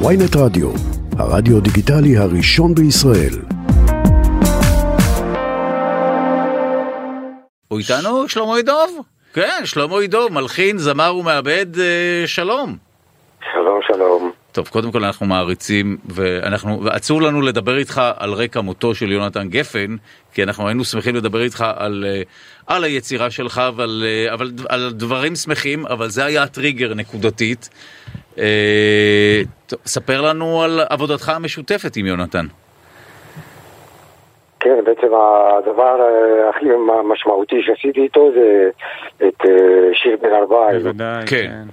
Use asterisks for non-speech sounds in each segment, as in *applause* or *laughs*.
ויינט רדיו, הרדיו דיגיטלי הראשון בישראל. הוא איתנו? שלמה ידוב? כן, שלמה ידוב, מלחין, זמר ומעבד, אה, שלום. שלום, שלום. טוב, קודם כל אנחנו מעריצים, ואנחנו, ואסור לנו לדבר איתך על רקע מותו של יונתן גפן, כי אנחנו היינו שמחים לדבר איתך על, אה, על היצירה שלך ועל אה, אבל, על דברים שמחים, אבל זה היה הטריגר נקודתית. אה, טוב, ספר לנו על עבודתך המשותפת עם יונתן. כן, בעצם הדבר אה, הכי משמעותי שעשיתי איתו זה את אה, שיר בן ארבעי. בוודאי, כן. כן.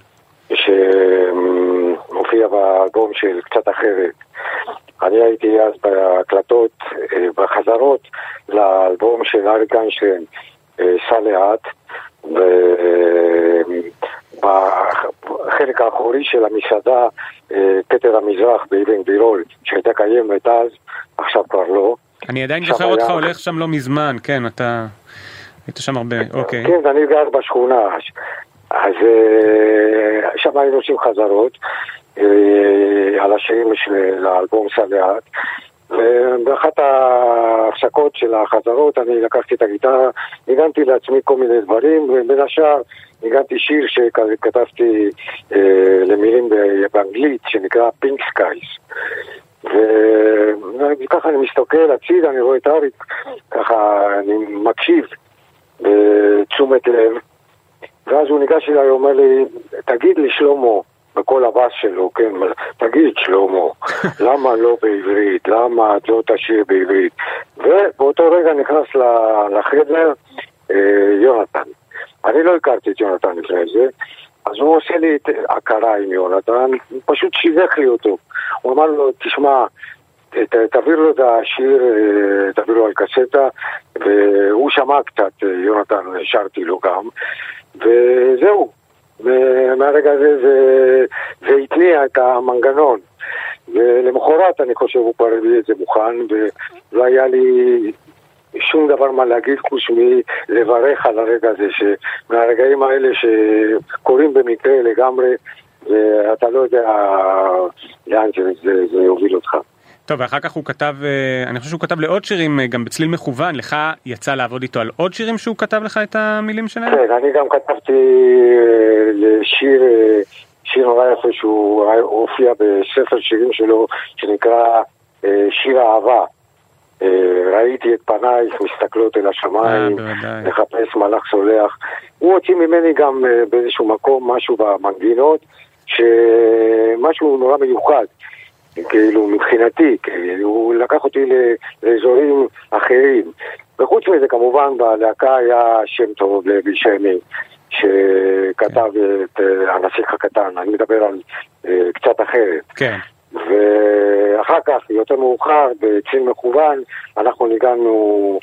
שמופיע באלבום של קצת אחרת. אני הייתי אז בהקלטות, אה, בחזרות לאלבום של אריק איינשטיין, אה, סע לאט, ובחלק האחורי של המסעדה, אה, פטר המזרח באבן גבירול, שהייתה קיימת אז, עכשיו כבר לא. אני עדיין זוכר אותך היה- הולך שם לא מזמן, כן, אתה... היית שם הרבה, אוקיי. כן, ואני גר בשכונה. אז אה, שם היינו עושים חזרות אה, על השירים של האלבום סע לאט. ובאחת ההפסקות של החזרות אני לקחתי את הגיטרה, ניגנתי לעצמי כל מיני דברים, ובין השאר ניגנתי שיר שכתבתי אה, למילים באנגלית שנקרא Pink Skies. וככה אני מסתכל הצידה, אני רואה את אריק, ככה אני מקשיב בתשומת לב, ואז הוא ניגש אליי, הוא אומר לי, תגיד לי שלמה, בקול הבאס שלו, כן, תגיד שלמה, *laughs* למה לא בעברית, למה אתה לא תשיר בעברית? ובאותו רגע נכנס לחדר אה, יונתן. אני לא הכרתי את יונתן לפני זה, אז הוא עושה לי את הכרה עם יונתן, הוא פשוט שיווך לי אותו. הוא אמר לו, תשמע, ת- תעביר לו את השיר, אה, תעביר לו על קסטה, והוא שמע קצת, אה, יונתן, שרתי לו גם, וזהו. ומהרגע הזה זה, זה התניע את המנגנון. ולמחרת אני חושב הוא כבר הביא את זה מוכן, ולא היה לי שום דבר מה להגיד חוץ מלברך על הרגע הזה, שמהרגעים האלה שקורים במקרה לגמרי, ואתה לא יודע לאן זה, זה, זה יוביל אותך. טוב, ואחר כך הוא כתב, אה, אני חושב שהוא כתב לעוד שירים, אה, גם בצליל מכוון, לך יצא לעבוד איתו על עוד שירים שהוא כתב לך את המילים שלהם? כן, אני גם כתבתי אה, לשיר, שיר נורא יפה שהוא הופיע בספר שירים שלו שנקרא שיר אהבה. אה, ראיתי את פנייך מסתכלות אל השמיים. מחפש מלאך סולח. הוא הוציא ממני גם באיזשהו מקום משהו במנגינות, שמשהו נורא מיוחד. כאילו מבחינתי, כאילו, הוא לקח אותי לאזורים אחרים. וחוץ מזה כמובן בלהקה היה שם טוב לוי שמי, שכתב את אה, הנסיך הקטן, אני מדבר על אה, קצת אחרת. כן. ואחר כך, יותר מאוחר, בצליל מכוון, אנחנו ניגענו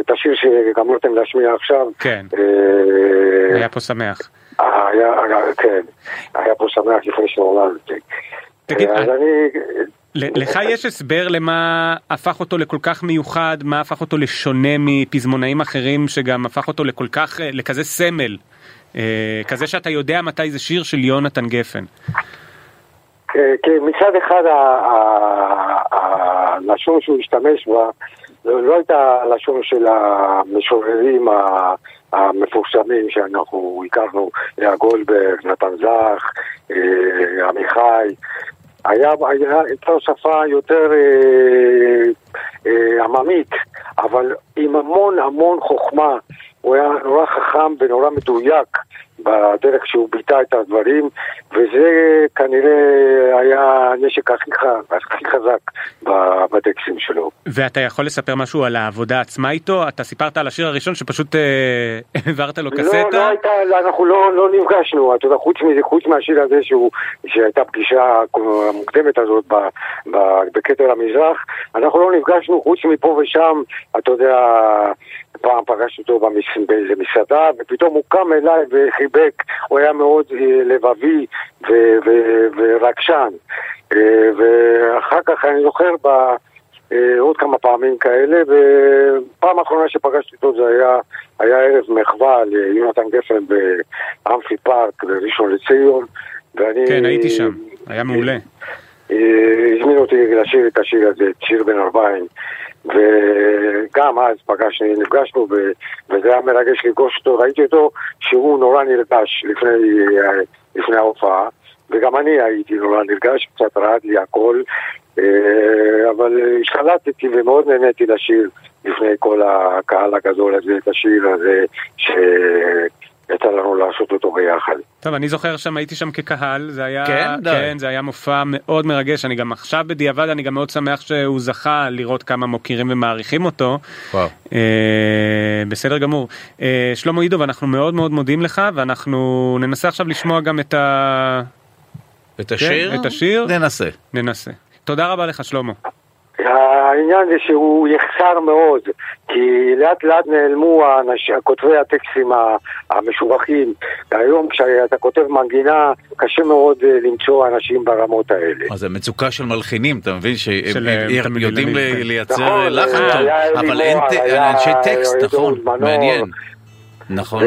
את השיר שגמרתם להשמיע עכשיו. כן. אה, היה פה שמח. היה, היה- כן, היה פה שמח לפני שנולדתי. תגיד, אז אה, אני, לך יש הסבר למה הפך אותו לכל כך מיוחד, מה הפך אותו לשונה מפזמונאים אחרים, שגם הפך אותו לכל כך, אה, לכזה סמל, אה, כזה שאתה יודע מתי זה שיר של יונתן גפן. מצד אחד הלשון שהוא השתמש בה לא לא הייתה הלשון של המשוררים המפורסמים שאנחנו הכרנו, לאה גולדברג, נתן זך, עמיחי. היה, היה הייתה שפה יותר אה, אה, עממית, אבל עם המון המון חוכמה. הוא היה נורא חכם ונורא מדויק בדרך שהוא ביטא את הדברים, וזה כנראה היה הנשק הכי, הכי חזק בטקסטים שלו. ואתה יכול לספר משהו על העבודה עצמה איתו? אתה סיפרת על השיר הראשון שפשוט אה, *laughs* העברת לו לא, קסטה? לא הייתה, אנחנו לא, לא נפגשנו, אתה יודע, חוץ מזה, חוץ מהשיר הזה שהוא, שהייתה פגישה המוקדמת הזאת ב, ב, בכתר המזרח, אנחנו לא נפגשנו חוץ מפה ושם, אתה יודע, פעם פגשתי אותו במס, באיזה מסעדה, ופתאום הוא קם אליי וחיבק, הוא היה מאוד אה, לבבי ו, ו, ורגשן. אה, ואחר כך אני זוכר ב... אה, עוד כמה פעמים כאלה, ופעם האחרונה שפגשתי אותו זה היה, היה ערב מחווה ליונתן גפן באמפי פארק בראשון לציון, ואני... כן, הייתי שם, היה מעולה. הזמינו אותי לשיר את השיר הזה, את שיר בן ארבעים, וגם אז פגשנו, נפגשנו, ו- וזה היה מרגש לפגוש אותו, ראיתי אותו שהוא נורא נרגש לפני, אה, לפני ההופעה, וגם אני הייתי נורא נרגש, קצת רעד לי הכל, אה, אבל השתלטתי ומאוד נהניתי לשיר לפני כל הקהל הגדול הזה, את השיר הזה, שיצא לנו לעשות אותו ביחד. טוב, אני זוכר שם, הייתי שם כקהל, זה היה, כן? כן, זה היה מופע מאוד מרגש, אני גם עכשיו בדיעבד, אני גם מאוד שמח שהוא זכה לראות כמה מוקירים ומעריכים אותו. וואו. אה, בסדר גמור. אה, שלמה עידוב, אנחנו מאוד מאוד מודים לך, ואנחנו ננסה עכשיו לשמוע גם את ה... את השיר? את השיר? ננסה. ננסה. תודה רבה לך, שלמה. העניין זה שהוא יחסר מאוד, כי לאט לאט נעלמו האנש, כותבי הטקסטים המשובחים. היום כשאתה כותב מנגינה, קשה מאוד אה, למצוא אנשים ברמות האלה. מה זה מצוקה של מלחינים, אתה מבין? שהם של, אה, יודעים. לייצר נכון, לחן אה, טוב, אבל אין אנשי טקסט, נכון. מעניין. נכון,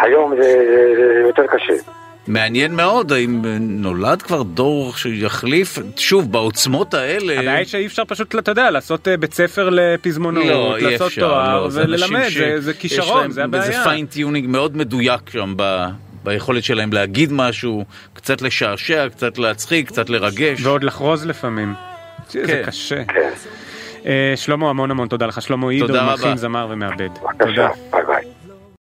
היום זה, זה יותר קשה. מעניין מאוד, האם נולד כבר דור שיחליף, שוב, בעוצמות האלה... הבעיה היא שאי אפשר פשוט, אתה יודע, לעשות אה, בית ספר לפזמונות, לא, אי לעשות אפשר, תואר לא, זה וללמד, ש- זה- זה יש כישרון, להם- זה הבעיה. fine-tuning מאוד מדויק שם ב... ביכולת שלהם להגיד משהו, קצת לשעשע, קצת להצחיק, קצת לרגש. ועוד לחרוז לפעמים. זה כן. קשה. כן. אה, שלמה, המון המון תודה לך. שלמה יידוב. מלחין, זמר ומעבד. תודה.